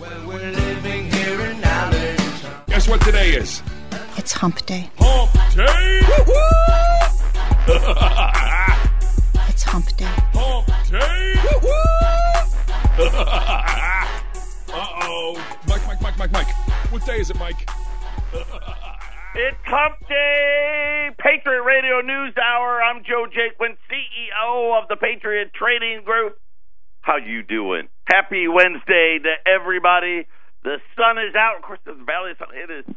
Well, we're living here in Allentown. Guess what today is? It's hump day. Hump day! It's hump day. Hump day! Uh-oh. Mike, Mike, Mike, Mike, Mike. What day is it, Mike? It's Hump Day, Patriot Radio News Hour. I'm Joe Jaquin, CEO of the Patriot Trading Group. How you doing? Happy Wednesday to everybody. The sun is out. Of course, the valley sun. It is.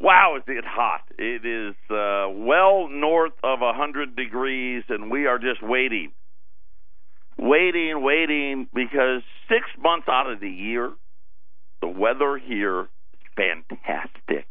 Wow, is it hot? It is uh, well north of a hundred degrees, and we are just waiting, waiting, waiting, because six months out of the year, the weather here is fantastic.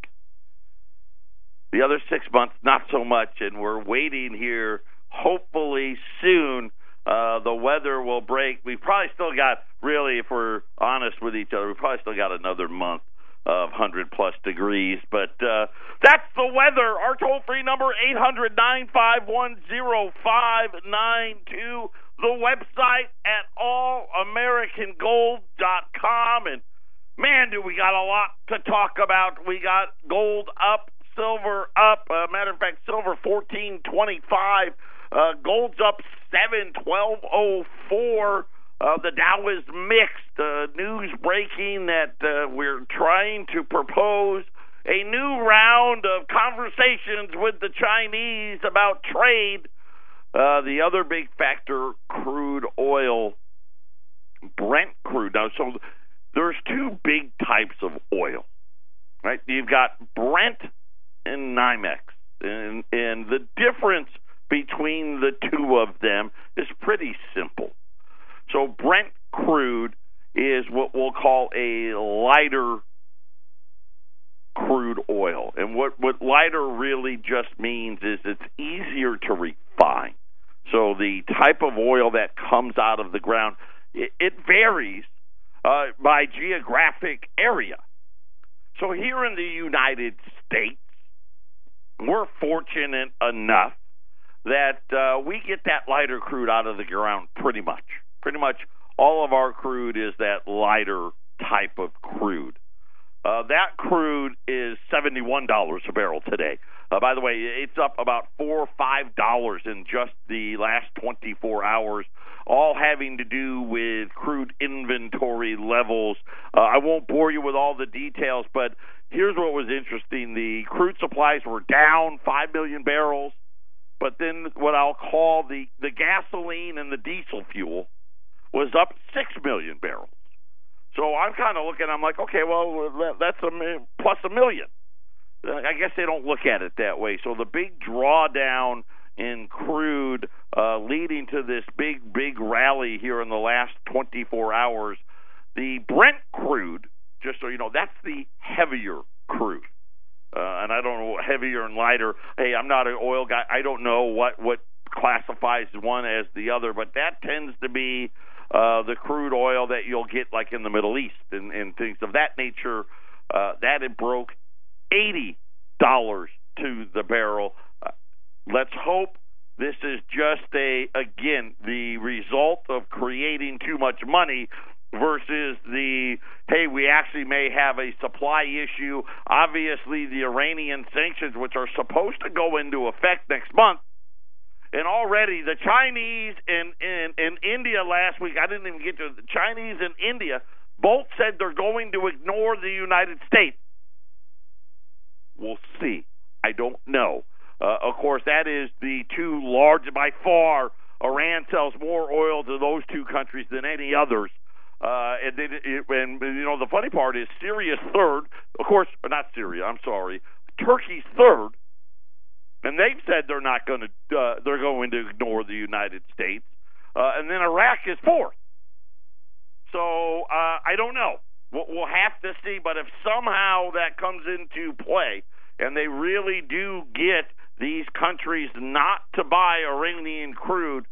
The other six months, not so much, and we're waiting here. Hopefully soon, uh, the weather will break. We've probably still got, really, if we're honest with each other, we've probably still got another month of 100 plus degrees. But uh, that's the weather. Our toll free number, 800 0592. The website at allamericangold.com. And man, do we got a lot to talk about. We got gold up, silver up. Uh, matter of fact, silver 1425. Uh, gold's up 7, 1204. Uh, the Dow is mixed. Uh, news breaking that uh, we're trying to propose a new round of conversations with the Chinese about trade. Uh, the other big factor, crude oil, Brent crude. Now, so there's two big types of oil, right? You've got Brent and NYMEX, and and the difference between the two of them is pretty simple. So Brent crude is what we'll call a lighter crude oil. And what, what lighter really just means is it's easier to refine. So the type of oil that comes out of the ground, it, it varies uh, by geographic area. So here in the United States, we're fortunate enough that uh, we get that lighter crude out of the ground pretty much. Pretty much all of our crude is that lighter type of crude. Uh, that crude is seventy-one dollars a barrel today. Uh, by the way, it's up about four or five dollars in just the last twenty-four hours, all having to do with crude inventory levels. Uh, I won't bore you with all the details, but here's what was interesting: the crude supplies were down five million barrels, but then what I'll call the the gasoline and the diesel fuel was up six million barrels. So I'm kind of looking. I'm like, okay, well, that's a plus a million. I guess they don't look at it that way. So the big drawdown in crude, uh, leading to this big, big rally here in the last 24 hours. The Brent crude, just so you know, that's the heavier crude. Uh, and I don't know heavier and lighter. Hey, I'm not an oil guy. I don't know what what classifies one as the other, but that tends to be uh, the crude oil that you'll get like in the Middle East and, and things of that nature. Uh, that it broke eighty dollars to the barrel. Uh, let's hope this is just a again the result of creating too much money versus the hey we actually may have a supply issue obviously the Iranian sanctions which are supposed to go into effect next month and already the Chinese and, and, and India last week, I didn't even get to the Chinese and India both said they're going to ignore the United States. We'll see. I don't know. Uh, of course, that is the two large by far. Iran sells more oil to those two countries than any others. Uh, and, then it, and you know the funny part is Syria's third, of course, not Syria. I'm sorry, Turkey's third, and they've said they're not going to uh, they're going to ignore the United States, uh, and then Iraq is fourth. So uh, I don't know. We'll, we'll have to see. But if somehow that comes into play, and they really do get these countries not to buy Iranian crude,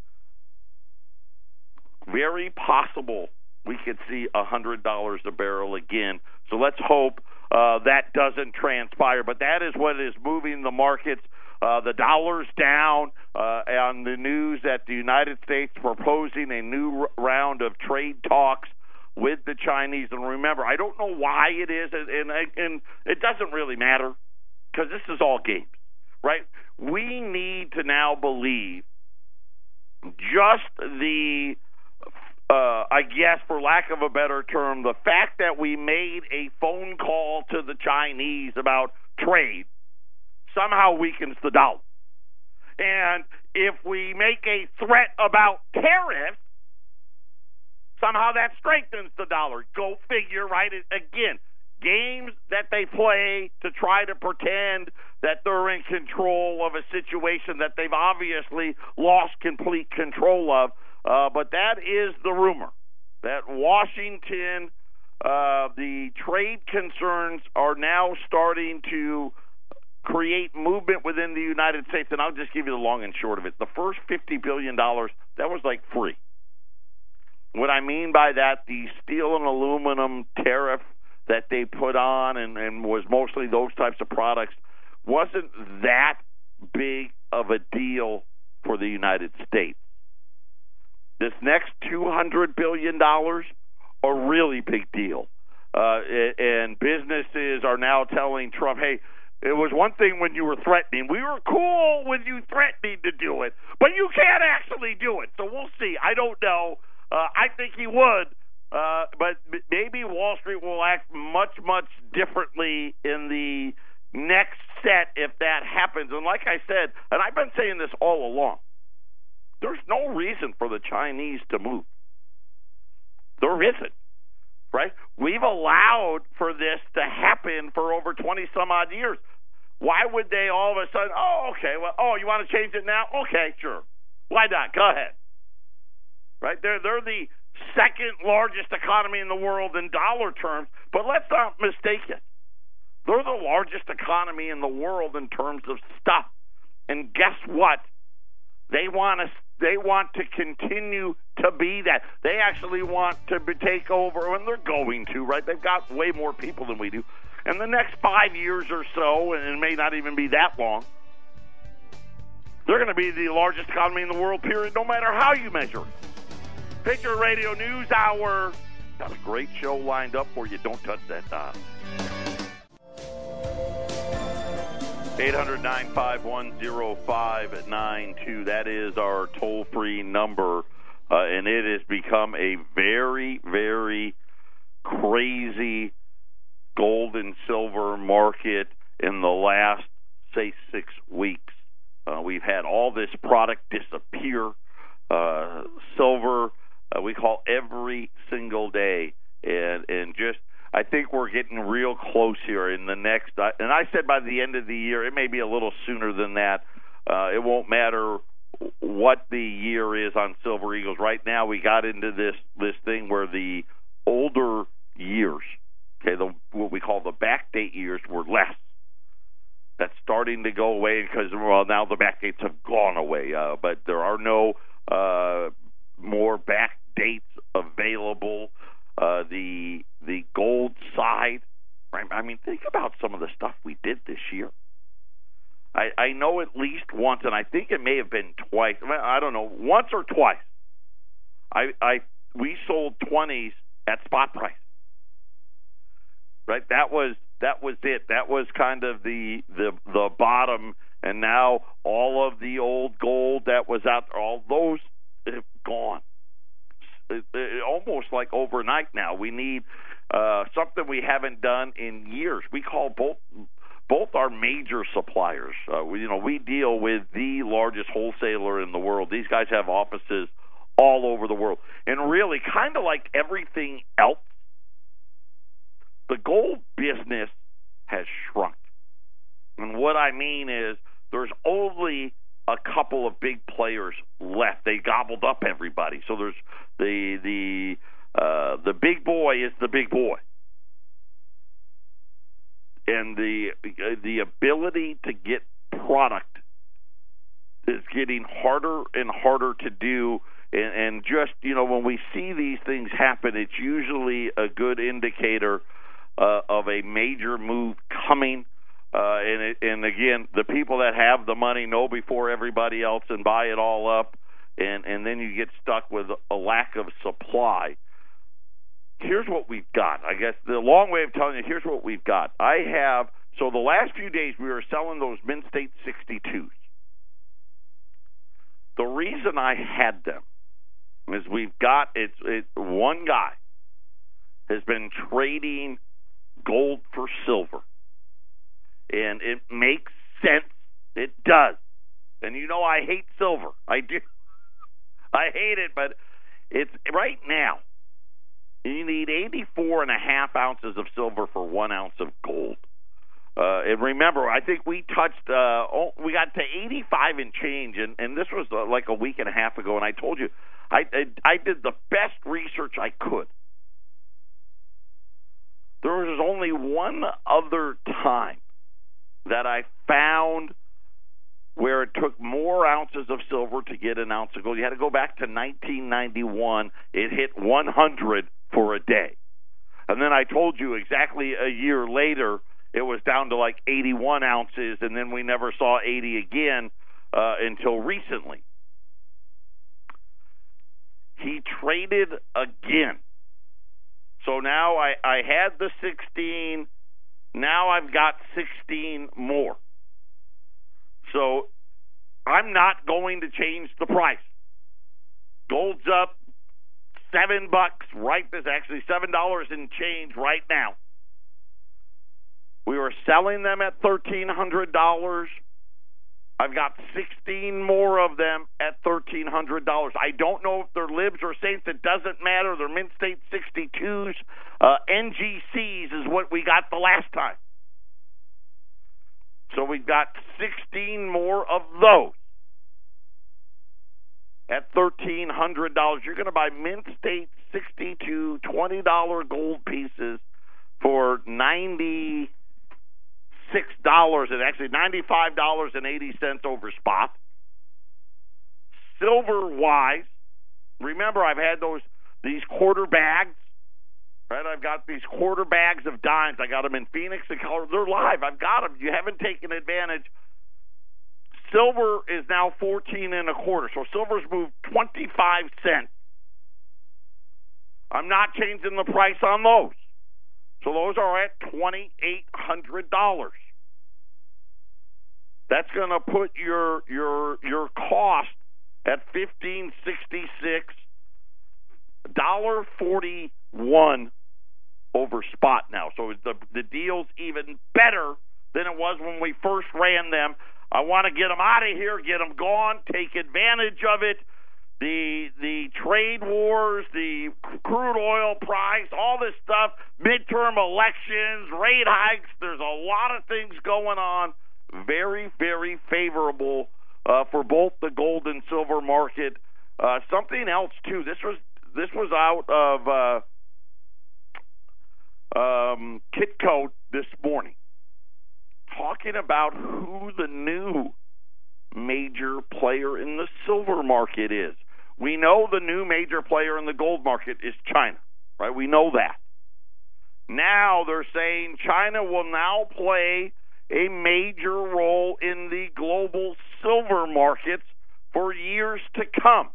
very possible we could see a hundred dollars a barrel again. So let's hope uh, that doesn't transpire. But that is what is moving the markets. Uh, the dollar's down uh, on the news that the United States proposing a new r- round of trade talks with the Chinese. And remember, I don't know why it is, and and, and it doesn't really matter because this is all games, right? We need to now believe just the uh, I guess, for lack of a better term, the fact that we made a phone call to the Chinese about trade somehow weakens the dollar. And if we make a threat about tariffs, somehow that strengthens the dollar. Go figure, right? Again, games that they play to try to pretend that they're in control of a situation that they've obviously lost complete control of. Uh, but that is the rumor that Washington, uh, the trade concerns are now starting to create movement within the United States. And I'll just give you the long and short of it. The first $50 billion, that was like free. What I mean by that, the steel and aluminum tariff that they put on and, and was mostly those types of products wasn't that big of a deal for the United States. This next $200 billion, a really big deal. Uh, and businesses are now telling Trump, hey, it was one thing when you were threatening. We were cool when you threatening to do it, but you can't actually do it. So we'll see. I don't know. Uh, I think he would, uh, but maybe Wall Street will act much, much differently in the next set if that happens. And like I said, and I've been saying this all along, there's no reason for the Chinese to move. There isn't. Right? We've allowed for this to happen for over 20 some odd years. Why would they all of a sudden, oh, okay, well, oh, you want to change it now? Okay, sure. Why not? Go ahead. Right? They're, they're the second largest economy in the world in dollar terms, but let's not mistake it. They're the largest economy in the world in terms of stuff. And guess what? They want to they want to continue to be that. They actually want to take over, and they're going to, right? They've got way more people than we do. In the next five years or so, and it may not even be that long, they're going to be the largest economy in the world, period, no matter how you measure it. Patriot Radio News Hour. Got a great show lined up for you. Don't touch that dial. 800 951 That is our toll free number. Uh, and it has become a very, very crazy gold and silver market in the last, say, six weeks. Uh, we've had all this product disappear. Uh, silver, uh, we call every single day, and and just I think we're getting real close here in the next. And I said by the end of the year, it may be a little sooner than that. Uh, it won't matter what the year is on Silver Eagles. Right now, we got into this this thing where the older years, okay, the what we call the backdate years, were less. That's starting to go away because well now the backdates have gone away, uh, but there are no uh, more back dates available. Uh, the the gold side. Right? I mean, think about some of the stuff we did this year. I, I know at least once, and I think it may have been twice. I don't know, once or twice. I, I we sold twenties at spot price. Right, that was that was it. That was kind of the the the bottom, and now all of the old gold that was out all those gone. It, it, almost like overnight now. We need uh, something we haven't done in years. We call both both our major suppliers. Uh, we, you know, we deal with the largest wholesaler in the world. These guys have offices all over the world, and really, kind of like everything else, the gold business has shrunk. And what I mean is, there's only a couple of big players left. They gobbled up everybody. So there's the the uh, the big boy is the big boy, and the the ability to get product is getting harder and harder to do. And, and just you know, when we see these things happen, it's usually a good indicator uh, of a major move coming. Uh, and it, and again, the people that have the money know before everybody else and buy it all up, and and then you get stuck with a lack of supply here's what we've got. I guess the long way of telling you, here's what we've got. I have so the last few days we were selling those Mint State 62s. The reason I had them is we've got it's it, one guy has been trading gold for silver, and it makes sense. It does, and you know I hate silver. I do. I hate it, but it's right now. You need 84 and a half ounces of silver for one ounce of gold. Uh, and remember, I think we touched, uh, oh, we got to 85 and change, and, and this was uh, like a week and a half ago. And I told you, I, I I did the best research I could. There was only one other time that I found where it took more ounces of silver to get an ounce of gold. You had to go back to 1991. It hit 100 for a day. And then I told you exactly a year later, it was down to like 81 ounces, and then we never saw 80 again uh, until recently. He traded again. So now I, I had the 16. Now I've got 16 more. So I'm not going to change the price. Gold's up seven bucks right this actually seven dollars in change right now. We were selling them at thirteen hundred dollars. I've got sixteen more of them at thirteen hundred dollars. I don't know if they're libs or saints. It doesn't matter. They're Mint State sixty twos. Uh, NGCs is what we got the last time. So we've got 16 more of those at $1,300. You're going to buy Mint State 62 $20 gold pieces for $96 and actually $95.80 over spot. Silver wise, remember I've had those these quarter bags Right, I've got these quarter bags of dimes. I got them in Phoenix and Colorado. They're live. I've got them. You haven't taken advantage. Silver is now fourteen and a quarter. So silver's moved twenty five cents. I'm not changing the price on those. So those are at twenty eight hundred dollars. That's going to put your your your cost at fifteen sixty six, dollar forty one over spot now. So the the deal's even better than it was when we first ran them. I want to get them out of here, get them gone, take advantage of it. The the trade wars, the crude oil price, all this stuff, midterm elections, rate hikes. There's a lot of things going on. Very very favorable uh, for both the gold and silver market. Uh, something else too. This was this was out of. Uh, um, Kitco this morning talking about who the new major player in the silver market is. We know the new major player in the gold market is China, right? We know that. Now they're saying China will now play a major role in the global silver markets for years to come,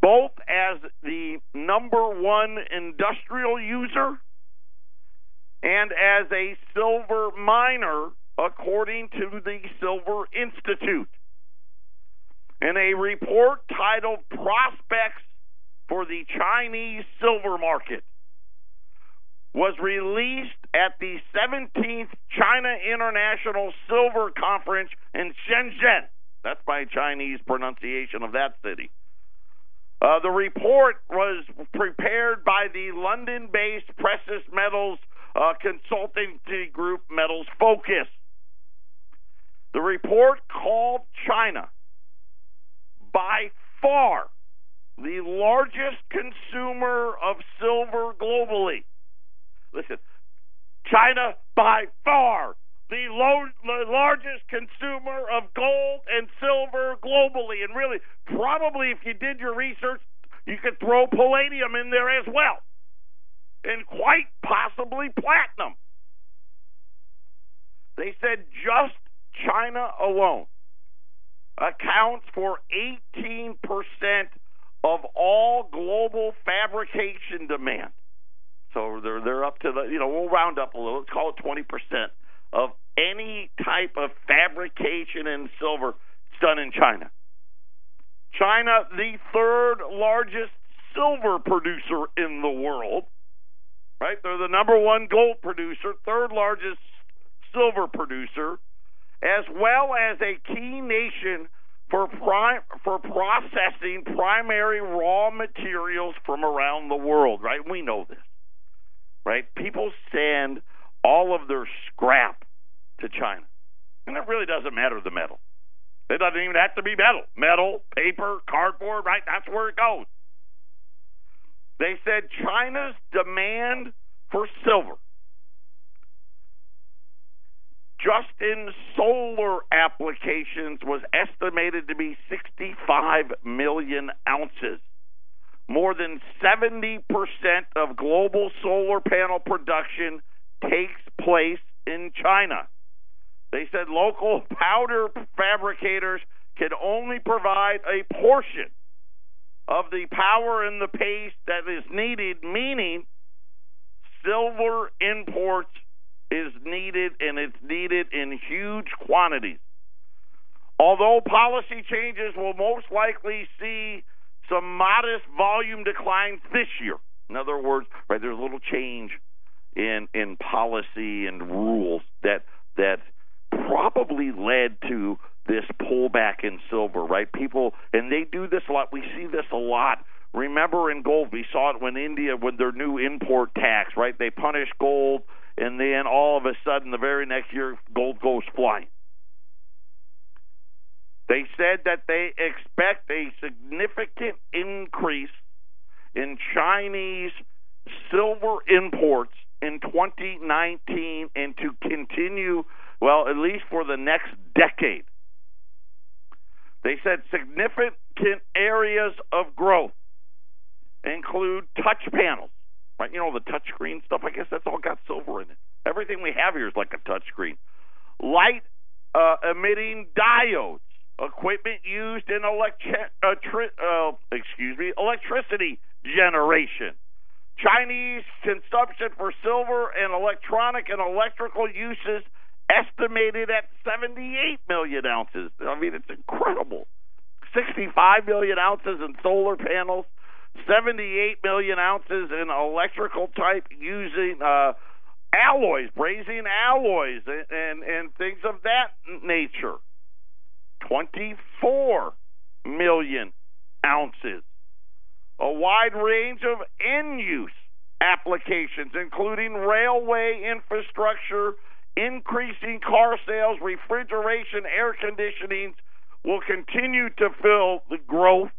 both as the number one industrial user and as a silver miner, according to the Silver Institute. In a report titled Prospects for the Chinese Silver Market, was released at the 17th China International Silver Conference in Shenzhen. That's my Chinese pronunciation of that city. Uh, the report was prepared by the London based Precious Metals uh, consulting group Metals Focus. The report called China by far the largest consumer of silver globally. Listen, China by far the, low, the largest consumer of gold and silver globally. And really, probably if you did your research, you could throw palladium in there as well and quite possibly platinum. They said just China alone accounts for 18% of all global fabrication demand. So they're they're up to the you know we'll round up a little. Let's call it twenty percent of any type of fabrication in silver is done in China. China, the third largest silver producer in the world, right? They're the number one gold producer, third largest silver producer, as well as a key nation for prime, for processing primary raw materials from around the world, right? We know this, right? People send all of their scrap to China, and it really doesn't matter the metal. It doesn't even have to be metal. Metal, paper, cardboard, right? That's where it goes. They said China's demand for silver just in solar applications was estimated to be 65 million ounces. More than 70% of global solar panel production takes place in China. They said local powder fabricators can only provide a portion of the power and the pace that is needed, meaning silver imports is needed and it's needed in huge quantities. Although policy changes will most likely see some modest volume declines this year. In other words, right, there's a little change in in policy and rules that that probably led to this pullback in silver, right? People and they do this a lot. We see this a lot. Remember in gold, we saw it when India with their new import tax, right? They punish gold and then all of a sudden, the very next year, gold goes flying. They said that they expect a significant increase in Chinese silver imports in 2019 and to continue, well, at least for the next decade. They said significant areas of growth include touch panels, right? You know, the touch screen stuff, I guess that's all got silver in it. Everything we have here is like a touch screen. Light uh, emitting diodes, equipment used in electri- uh, tri- uh, excuse me, electricity generation. Chinese consumption for silver and electronic and electrical uses estimated at 78 million ounces. I mean, it's incredible. 65 million ounces in solar panels, 78 million ounces in electrical type using uh, alloys, brazing alloys, and, and, and things of that nature. 24 million ounces. A wide range of end use applications, including railway infrastructure, increasing car sales, refrigeration, air conditioning, will continue to fill the growth.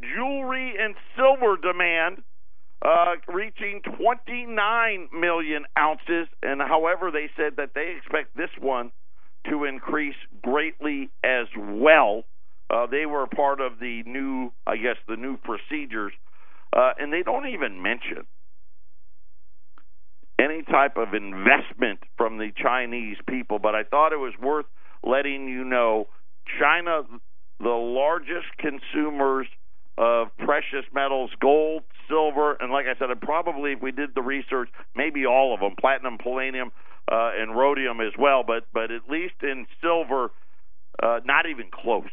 Jewelry and silver demand uh, reaching 29 million ounces. And however, they said that they expect this one to increase greatly as well. Uh, they were part of the new, I guess, the new procedures, uh, and they don't even mention any type of investment from the Chinese people. But I thought it was worth letting you know China, the largest consumers of precious metals, gold, silver, and like I said, probably if we did the research, maybe all of them, platinum, palladium, uh, and rhodium as well. But but at least in silver, uh, not even close.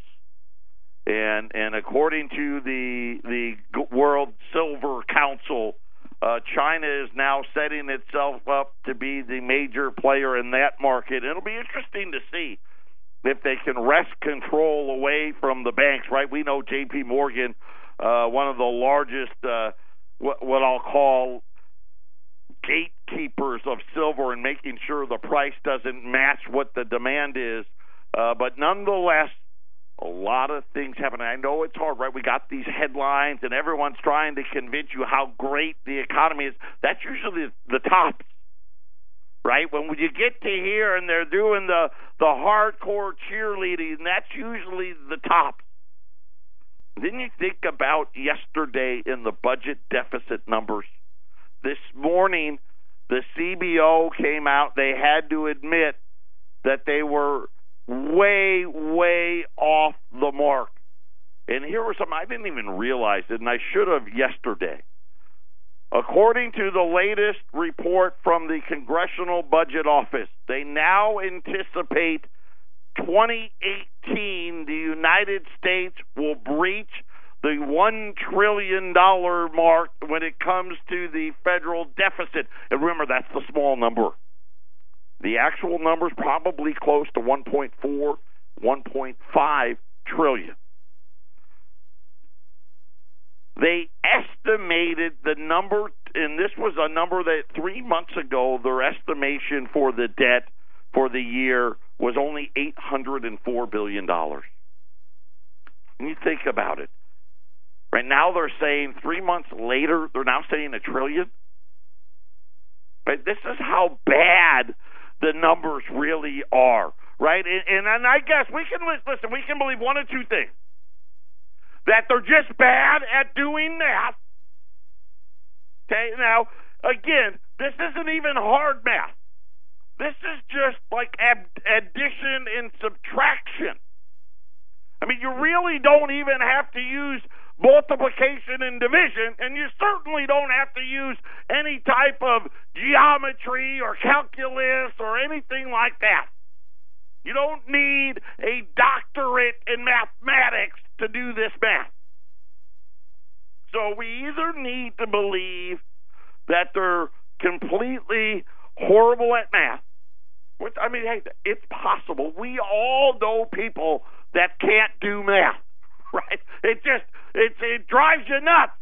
And and according to the the World Silver Council, uh, China is now setting itself up to be the major player in that market. It'll be interesting to see if they can wrest control away from the banks, right? We know J.P. Morgan, uh, one of the largest, uh, what, what I'll call gatekeepers of silver and making sure the price doesn't match what the demand is. Uh, but nonetheless, a lot of things happen. I know it's hard, right? We got these headlines, and everyone's trying to convince you how great the economy is. That's usually the tops right? When you get to here and they're doing the the hardcore cheerleading, that's usually the top. Then you think about yesterday in the budget deficit numbers. This morning, the CBO came out. They had to admit that they were way, way off the mark. And here was something I didn't even realize it, and I should have yesterday. According to the latest report from the Congressional Budget Office, they now anticipate 2018 the United States will breach the $1 trillion mark when it comes to the federal deficit. And remember, that's the small number. The actual number is probably close to 1.4, 1.5 trillion. They estimated the number, and this was a number that three months ago, their estimation for the debt for the year was only $804 billion. And you think about it. Right now, they're saying three months later, they're now saying a trillion. Right? This is how bad the numbers really are. Right? And, and, and I guess we can listen. We can believe one of two things: that they're just bad at doing math. Okay. Now, again, this isn't even hard math. This is just like ab- addition and subtraction. I mean, you really don't even have to use multiplication and division, and you certainly don't have to use any type of geometry or calculus or anything like that. You don't need a doctorate in mathematics to do this math. So we either need to believe that they're completely horrible at math. Which, I mean, hey, it's possible. We all know people that can't do math, right? It just it, it drives you nuts.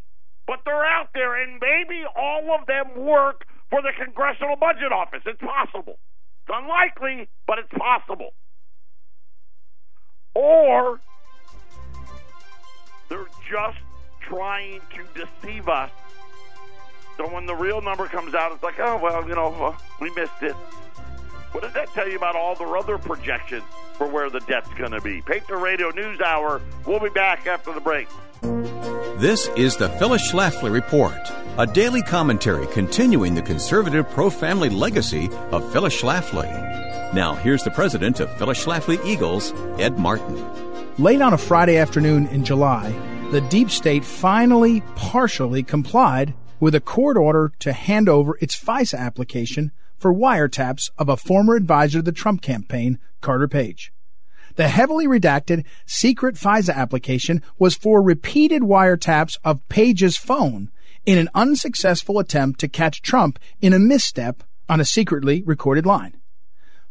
But they're out there, and maybe all of them work for the Congressional Budget Office. It's possible. It's unlikely, but it's possible. Or they're just trying to deceive us. So when the real number comes out, it's like, oh, well, you know, uh, we missed it. What does that tell you about all their other projections for where the debt's going to be? Patriot Radio News Hour. We'll be back after the break. This is the Phyllis Schlafly Report, a daily commentary continuing the conservative pro family legacy of Phyllis Schlafly. Now, here's the president of Phyllis Schlafly Eagles, Ed Martin. Late on a Friday afternoon in July, the deep state finally partially complied with a court order to hand over its FISA application for wiretaps of a former advisor to the Trump campaign, Carter Page. The heavily redacted secret FISA application was for repeated wiretaps of Page's phone in an unsuccessful attempt to catch Trump in a misstep on a secretly recorded line.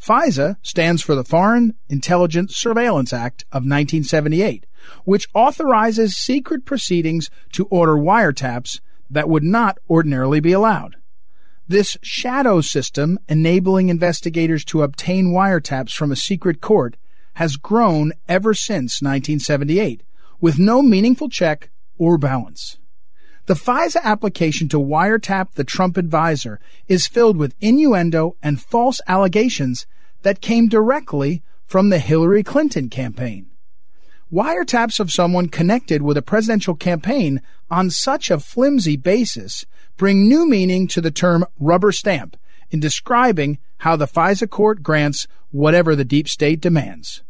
FISA stands for the Foreign Intelligence Surveillance Act of 1978, which authorizes secret proceedings to order wiretaps that would not ordinarily be allowed. This shadow system enabling investigators to obtain wiretaps from a secret court has grown ever since 1978, with no meaningful check or balance. The FISA application to wiretap the Trump advisor is filled with innuendo and false allegations that came directly from the Hillary Clinton campaign. Wiretaps of someone connected with a presidential campaign on such a flimsy basis bring new meaning to the term rubber stamp in describing how the FISA court grants whatever the deep state demands.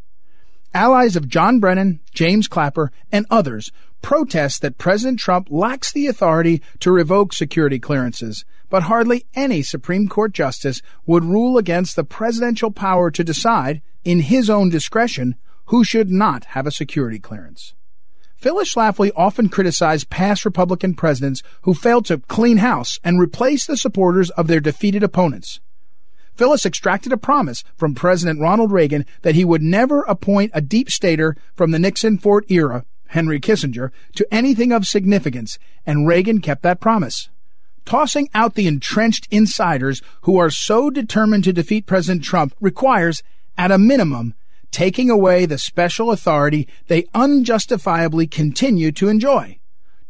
Allies of John Brennan, James Clapper, and others protest that President Trump lacks the authority to revoke security clearances, but hardly any Supreme Court justice would rule against the presidential power to decide, in his own discretion, who should not have a security clearance. Phyllis Schlafly often criticized past Republican presidents who failed to clean house and replace the supporters of their defeated opponents. Phyllis extracted a promise from President Ronald Reagan that he would never appoint a deep stater from the Nixon Ford era, Henry Kissinger, to anything of significance, and Reagan kept that promise. Tossing out the entrenched insiders who are so determined to defeat President Trump requires, at a minimum, taking away the special authority they unjustifiably continue to enjoy.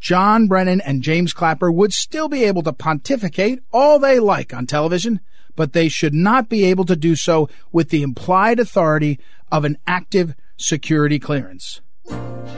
John Brennan and James Clapper would still be able to pontificate all they like on television, but they should not be able to do so with the implied authority of an active security clearance.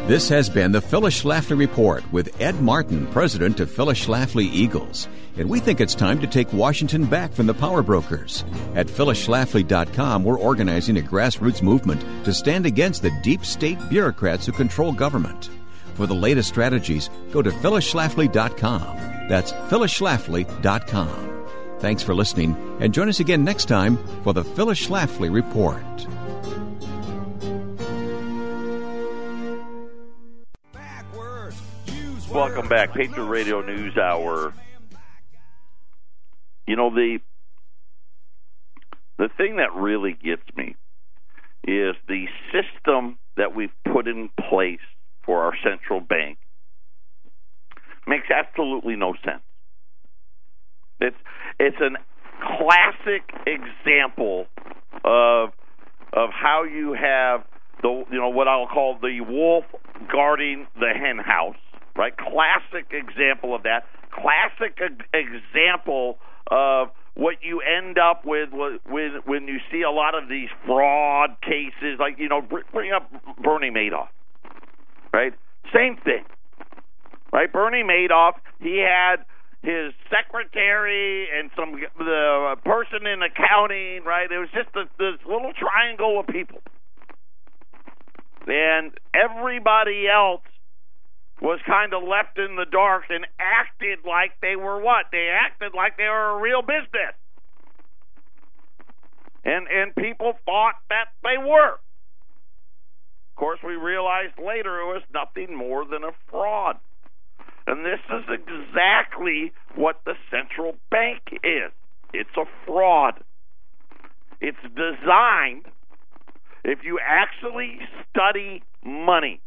This has been the Phyllis Schlafly Report with Ed Martin, president of Phyllis Schlafly Eagles. And we think it's time to take Washington back from the power brokers. At phyllisschlafly.com, we're organizing a grassroots movement to stand against the deep state bureaucrats who control government. For the latest strategies, go to phyllisschlafly.com. That's phyllisschlafly.com. Thanks for listening, and join us again next time for the Phyllis Schlafly Report. Welcome back, Patriot Radio News Hour. You know the the thing that really gets me is the system that we've put in place for our central bank makes absolutely no sense. It's it's an classic example of of how you have the you know what I'll call the wolf guarding the hen house, right? Classic example of that. Classic example of what you end up with when when you see a lot of these fraud cases, like you know, bring up Bernie Madoff, right? Same thing, right? Bernie Madoff, he had his secretary and some the person in accounting, right? It was just a, this little triangle of people, and everybody else was kind of left in the dark and acted like they were what? They acted like they were a real business. And and people thought that they were. Of course, we realized later it was nothing more than a fraud. And this is exactly what the central bank is. It's a fraud. It's designed if you actually study money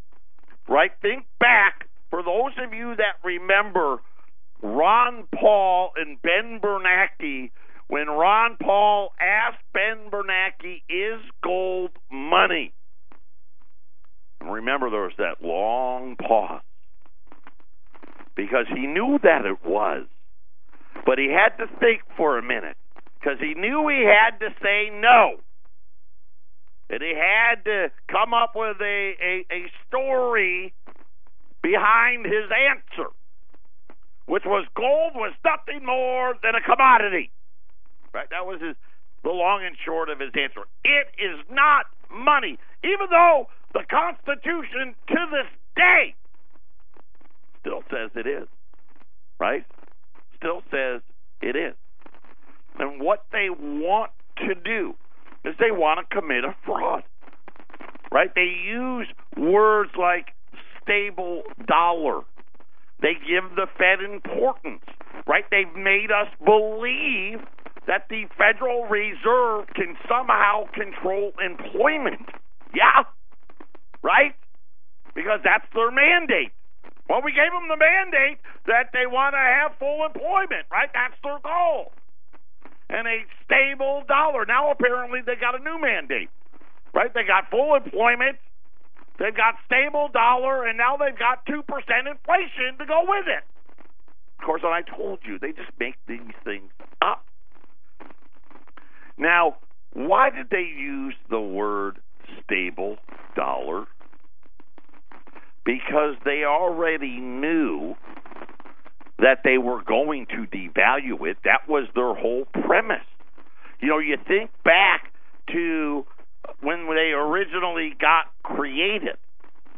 right? Think back for those of you that remember Ron Paul and Ben Bernanke when Ron Paul asked Ben Bernanke, "Is gold money?" And remember, there was that long pause. Because he knew that it was, but he had to think for a minute. Because he knew he had to say no. And he had to come up with a, a, a story behind his answer, which was gold was nothing more than a commodity. Right? That was his the long and short of his answer. It is not money, even though the Constitution to this day still says it is. Right? Still says it is. And what they want to do is they want to commit a fraud. Right? They use words like stable dollar. They give the Fed importance. Right? They've made us believe that the Federal Reserve can somehow control employment. Yeah. Right? Because that's their mandate. Well, we gave them the mandate that they want to have full employment, right? That's their goal and a stable dollar. Now, apparently, they got a new mandate, right? They got full employment, they've got stable dollar, and now they've got 2% inflation to go with it. Of course, I told you, they just make these things up. Now, why did they use the word stable dollar? Because they already knew that they were going to devalue it. That was their whole premise. You know, you think back to when they originally got created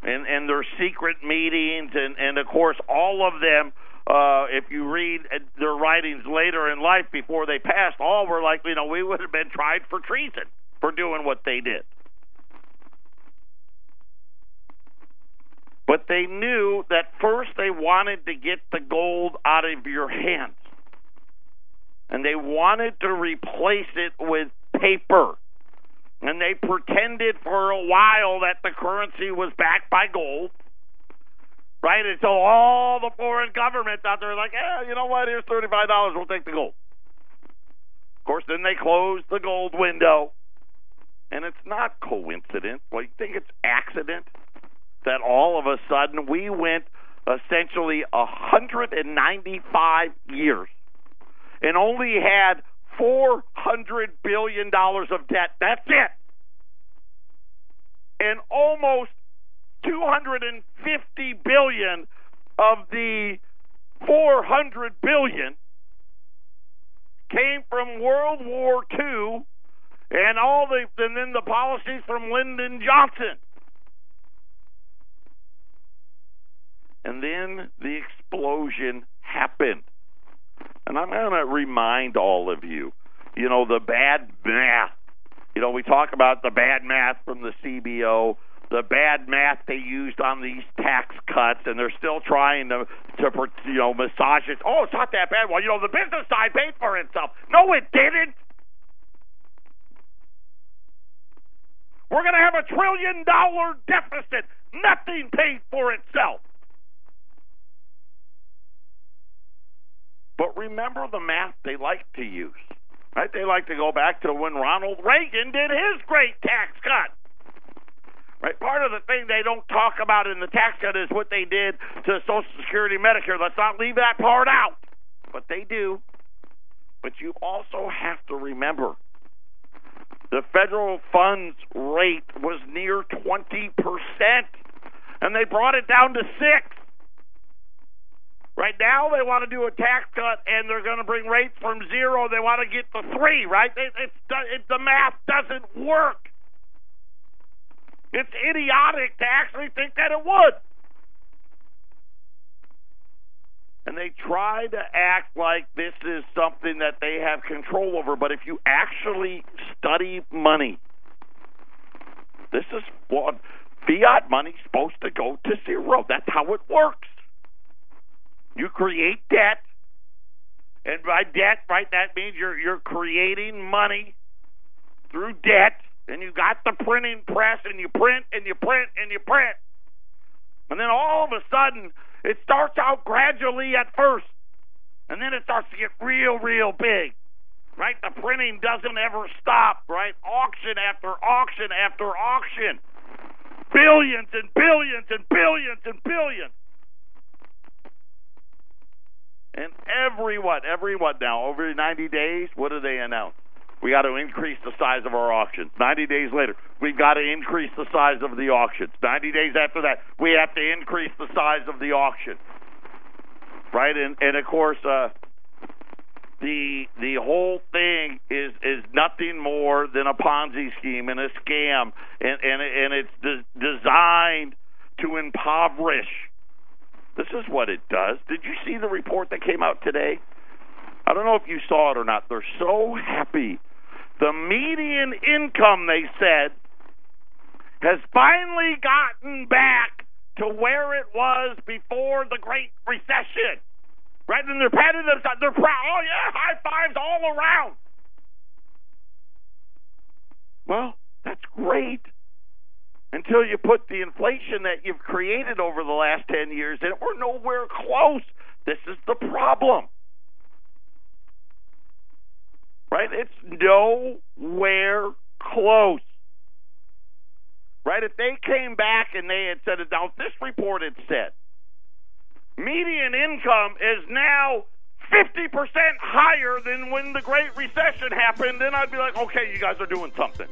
and, and their secret meetings, and, and of course, all of them. Uh, if you read their writings later in life before they passed, all were like, you know, we would have been tried for treason for doing what they did. But they knew that first they wanted to get the gold out of your hands. And they wanted to replace it with paper. And they pretended for a while that the currency was backed by gold. Right? Until all the foreign governments out there were like, eh, you know what? Here's $35. We'll take the gold. Of course, then they closed the gold window. And it's not coincidence. Well, you think it's accident? that all of a sudden we went essentially 195 years and only had 400 billion dollars of debt. That's it. And almost 250 billion of the 400 billion came from World War II and all the and then the policies from Lyndon Johnson. And then the explosion happened. And I'm going to remind all of you, you know, the bad math. You know, we talk about the bad math from the CBO, the bad math they used on these tax cuts, and they're still trying to, to you know, massage it. Oh, it's not that bad. Well, you know, the business side paid for itself. No, it didn't. We're going to have a trillion dollar deficit. Nothing paid for itself. But remember the math they like to use. Right? They like to go back to when Ronald Reagan did his great tax cut. Right? Part of the thing they don't talk about in the tax cut is what they did to Social Security Medicare. Let's not leave that part out. But they do. But you also have to remember the federal funds rate was near 20%, and they brought it down to 6 Right now, they want to do a tax cut, and they're going to bring rates from zero. They want to get to three. Right? It, it's it, the math doesn't work. It's idiotic to actually think that it would. And they try to act like this is something that they have control over. But if you actually study money, this is what fiat money's supposed to go to zero. That's how it works. You create debt, and by debt, right, that means you're you're creating money through debt, and you got the printing press, and you print and you print and you print, and then all of a sudden it starts out gradually at first, and then it starts to get real, real big. Right, the printing doesn't ever stop. Right, auction after auction after auction, billions and billions and billions and billions. And every what? Every what now, over 90 days, what do they announce? We got to increase the size of our auctions. 90 days later, we've got to increase the size of the auctions. 90 days after that, we have to increase the size of the auction. Right? And, and of course, uh, the the whole thing is is nothing more than a Ponzi scheme and a scam, and and and it's de- designed to impoverish this is what it does. Did you see the report that came out today? I don't know if you saw it or not. They're so happy. The median income, they said, has finally gotten back to where it was before the Great Recession. Right? And they're patting themselves. They're proud. Oh, yeah, high fives all around. Well, that's great until you put the inflation that you've created over the last 10 years in. We're nowhere close. This is the problem. Right? It's nowhere close. Right? If they came back and they had said it, now this report had said median income is now 50% higher than when the Great Recession happened, then I'd be like, okay, you guys are doing something.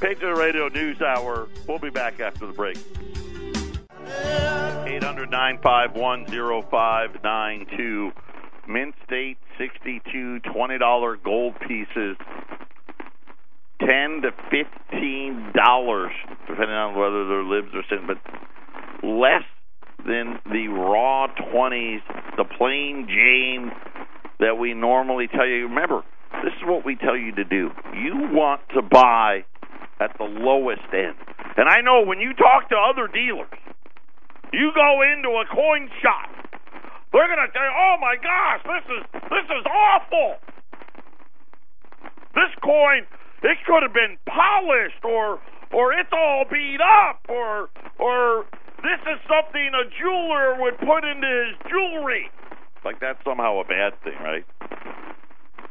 Patriot Radio News Hour. We'll be back after the break. 800 951 0592. Mint State 62 $20 gold pieces. 10 to $15, depending on whether they're libs or Saint, but less than the raw 20s, the plain Jane that we normally tell you. Remember, this is what we tell you to do. You want to buy at the lowest end. And I know when you talk to other dealers, you go into a coin shop, they're going to say, "Oh my gosh, this is this is awful. This coin, it could have been polished, or or it's all beat up, or or this is something a jeweler would put into his jewelry." Like that's somehow a bad thing, right?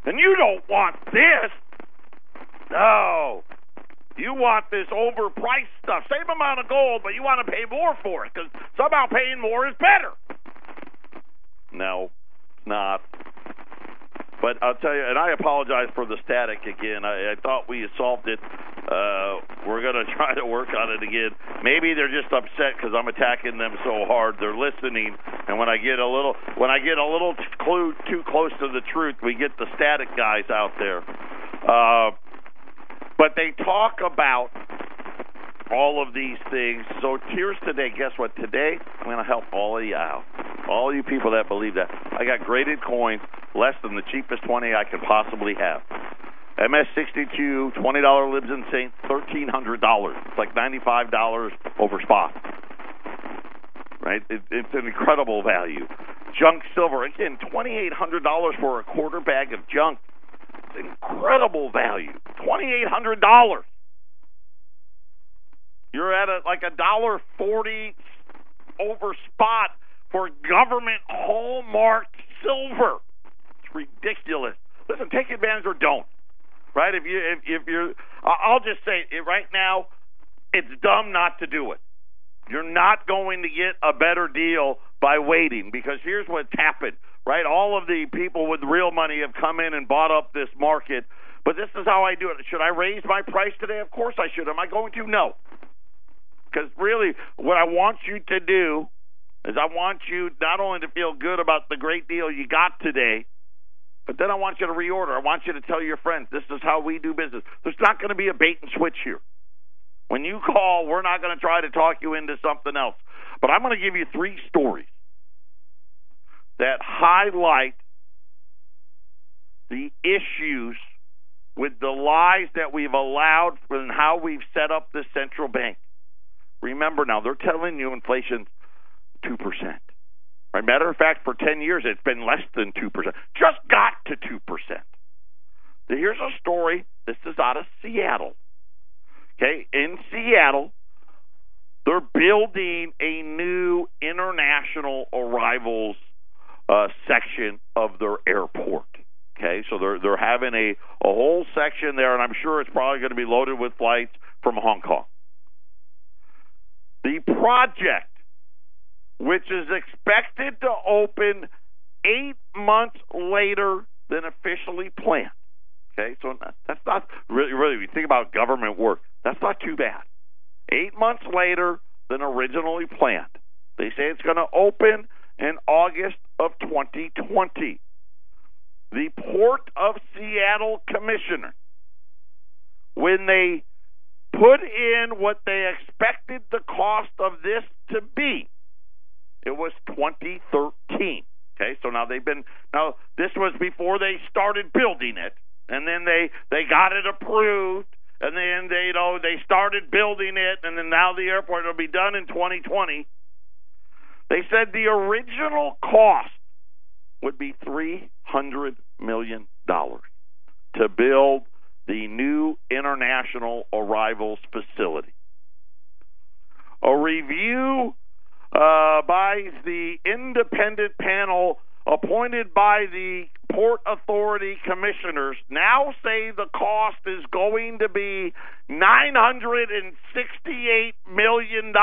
And you don't want this. No. You want this overpriced stuff. Same amount of gold, but you want to pay more for it because somehow paying more is better. No, not. But I'll tell you, and I apologize for the static again. I, I thought we solved it. Uh, we're going to try to work on it again. Maybe they're just upset because I'm attacking them so hard. They're listening, and when I get a little, when I get a little clue too close to the truth, we get the static guys out there. Uh, but they talk about all of these things. So here's today. Guess what? Today I'm going to help all of you out. All you people that believe that. I got graded coins less than the cheapest 20 I could possibly have. MS62, $20 Libs and Saint, $1,300. It's like $95 over spot. Right? It, it's an incredible value. Junk silver, again, $2,800 for a quarter bag of junk. Incredible value. $2,800. You're at a, like a dollar forty over spot for government hallmarked silver. It's ridiculous. Listen, take advantage or don't. Right? If you if, if you're, I'll just say it right now. It's dumb not to do it. You're not going to get a better deal by waiting because here's what's happened. Right? All of the people with real money have come in and bought up this market. But this is how I do it. Should I raise my price today? Of course I should. Am I going to? No. Because really, what I want you to do is I want you not only to feel good about the great deal you got today, but then I want you to reorder. I want you to tell your friends this is how we do business. There's not going to be a bait and switch here. When you call, we're not going to try to talk you into something else. But I'm going to give you three stories that highlight the issues with the lies that we've allowed and how we've set up the central bank. Remember now, they're telling you inflation's 2%. Right? Matter of fact, for 10 years, it's been less than 2%. Just got to 2%. Here's a story. This is out of Seattle. Okay, in Seattle, they're building a new international arrivals uh, section of their airport. Okay, so they're they're having a a whole section there, and I'm sure it's probably going to be loaded with flights from Hong Kong. The project, which is expected to open eight months later than officially planned. Okay, so that's not really, really, if you think about government work, that's not too bad. Eight months later than originally planned. They say it's going to open in August of 2020. The Port of Seattle commissioner, when they put in what they expected the cost of this to be. It was 2013. Okay, so now they've been now this was before they started building it, and then they they got it approved, and then they you know they started building it, and then now the airport will be done in 2020. They said the original cost would be 300 million dollars to build the new international arrivals facility. A review uh, by the independent panel appointed by the Port Authority commissioners now say the cost is going to be $968 million.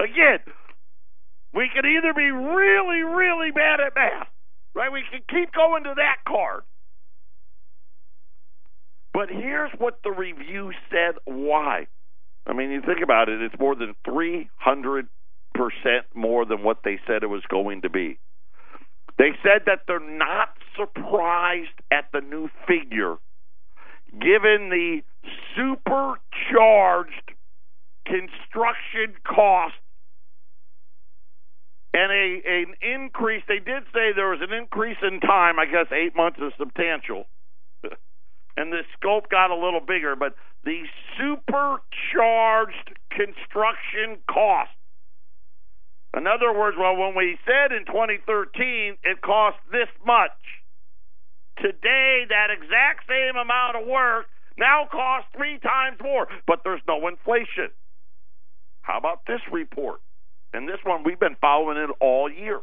Again, we could either be really, really bad at math, right? We can keep going to that card but here's what the review said why. I mean, you think about it, it's more than 300% more than what they said it was going to be. They said that they're not surprised at the new figure given the supercharged construction cost and a an increase they did say there was an increase in time i guess 8 months is substantial and the scope got a little bigger, but the supercharged construction cost. In other words, well, when we said in 2013 it cost this much, today that exact same amount of work now costs three times more, but there's no inflation. How about this report? And this one, we've been following it all year.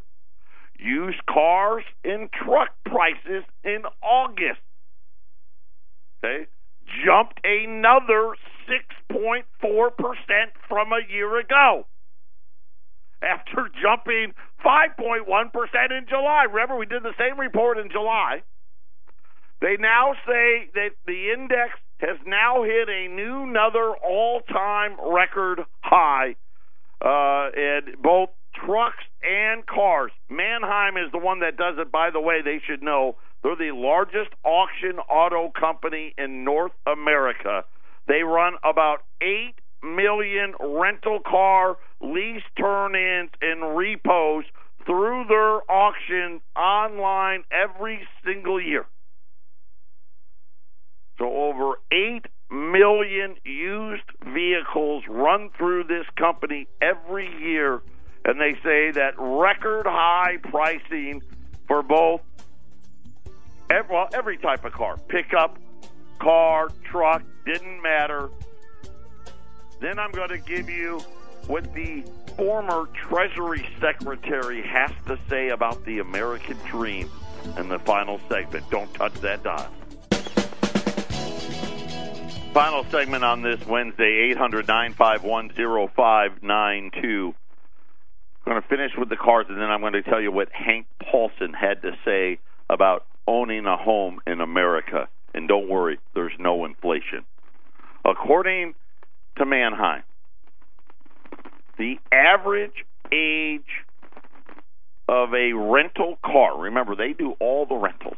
Used cars and truck prices in August okay, jumped another 6.4% from a year ago after jumping 5.1% in July. Remember, we did the same report in July. They now say that the index has now hit a new, another all time record high uh, in both trucks and cars. Manheim is the one that does it, by the way, they should know. They're the largest auction auto company in North America. They run about 8 million rental car lease turn ins and repos through their auction online every single year. So over 8 million used vehicles run through this company every year, and they say that record high pricing for both, ev- well, every type of car pickup, car, truck, didn't matter. Then I'm going to give you what the former Treasury Secretary has to say about the American dream in the final segment. Don't touch that dial. Final segment on this Wednesday, 800 951 0592. I'm going to finish with the cards, and then I'm going to tell you what Hank Paulson had to say about owning a home in America. And don't worry, there's no inflation. According to Manheim, the average age of a rental car, remember, they do all the rentals,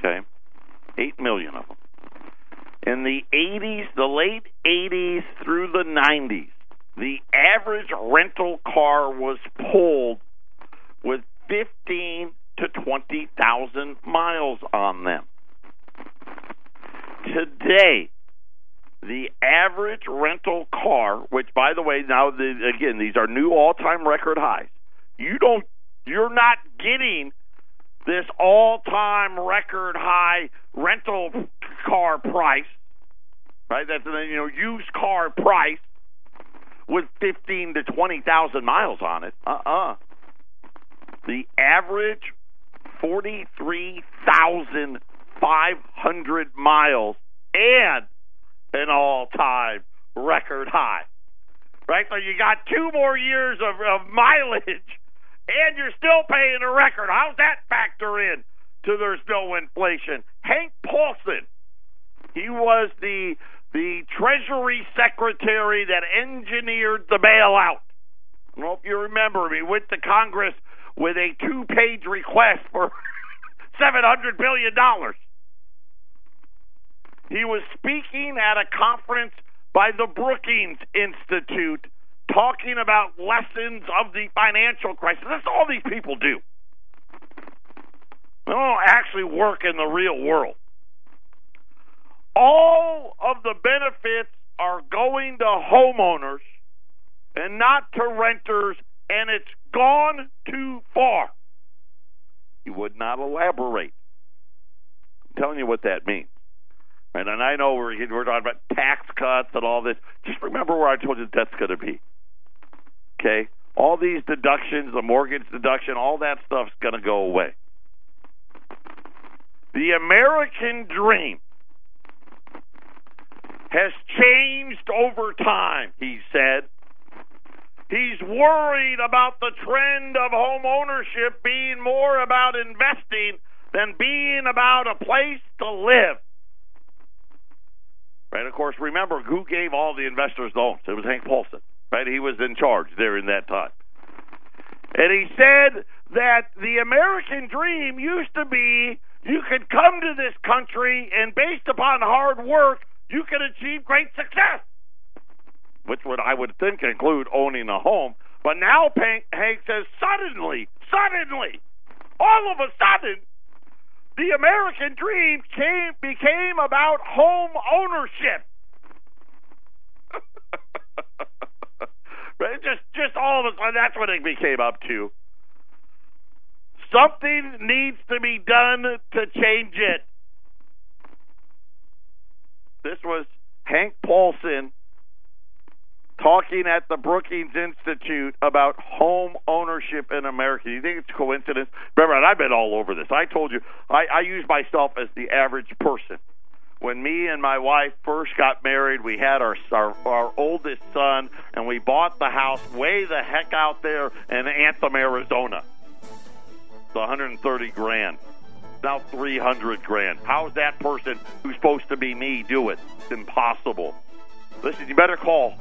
okay? 8 million of them. In the 80s, the late 80s through the 90s, the average rental car was pulled with 15 to 20,000 miles on them. Today, the average rental car, which by the way, now the, again these are new all-time record highs. You don't, you're not getting this all-time record high rental car price, right? That's the you know used car price with fifteen to twenty thousand miles on it. Uh-uh. The average forty-three thousand five hundred miles and an all-time record high. Right? So you got two more years of, of mileage, and you're still paying a record. How's that factor in to there's no inflation? Hank Paulson, he was the the Treasury Secretary that engineered the bailout. I don't know if you remember, he went to Congress with a two-page request for seven hundred billion dollars. He was speaking at a conference by the Brookings Institute talking about lessons of the financial crisis. That's all these people do. They don't actually work in the real world. All of the benefits are going to homeowners and not to renters, and it's gone too far. He would not elaborate. I'm telling you what that means. And I know we're, we're talking about tax cuts and all this. Just remember where I told you that's going to be. Okay? All these deductions, the mortgage deduction, all that stuff's going to go away. The American dream has changed over time, he said. He's worried about the trend of home ownership being more about investing than being about a place to live. Right? Of course, remember who gave all the investors loans? It was Hank Paulson. Right? He was in charge during that time. And he said that the American dream used to be you could come to this country and based upon hard work, you can achieve great success. Which would I would think include owning a home. But now Hank says suddenly, suddenly, all of a sudden, the American dream came became about home ownership. Just just all of a sudden that's what it became up to. Something needs to be done to change it. This was Hank Paulson talking at the Brookings Institute about home ownership in America. You think it's coincidence? Remember, and I've been all over this. I told you, I, I use myself as the average person. When me and my wife first got married, we had our, our our oldest son, and we bought the house way the heck out there in Anthem, Arizona. It's 130 grand. Now 300 grand. How's that person who's supposed to be me do it? It's impossible. Listen, you better call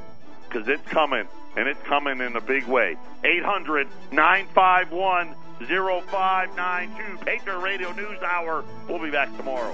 because it's coming, and it's coming in a big way. 800 951 0592. Patriot Radio News Hour. We'll be back tomorrow.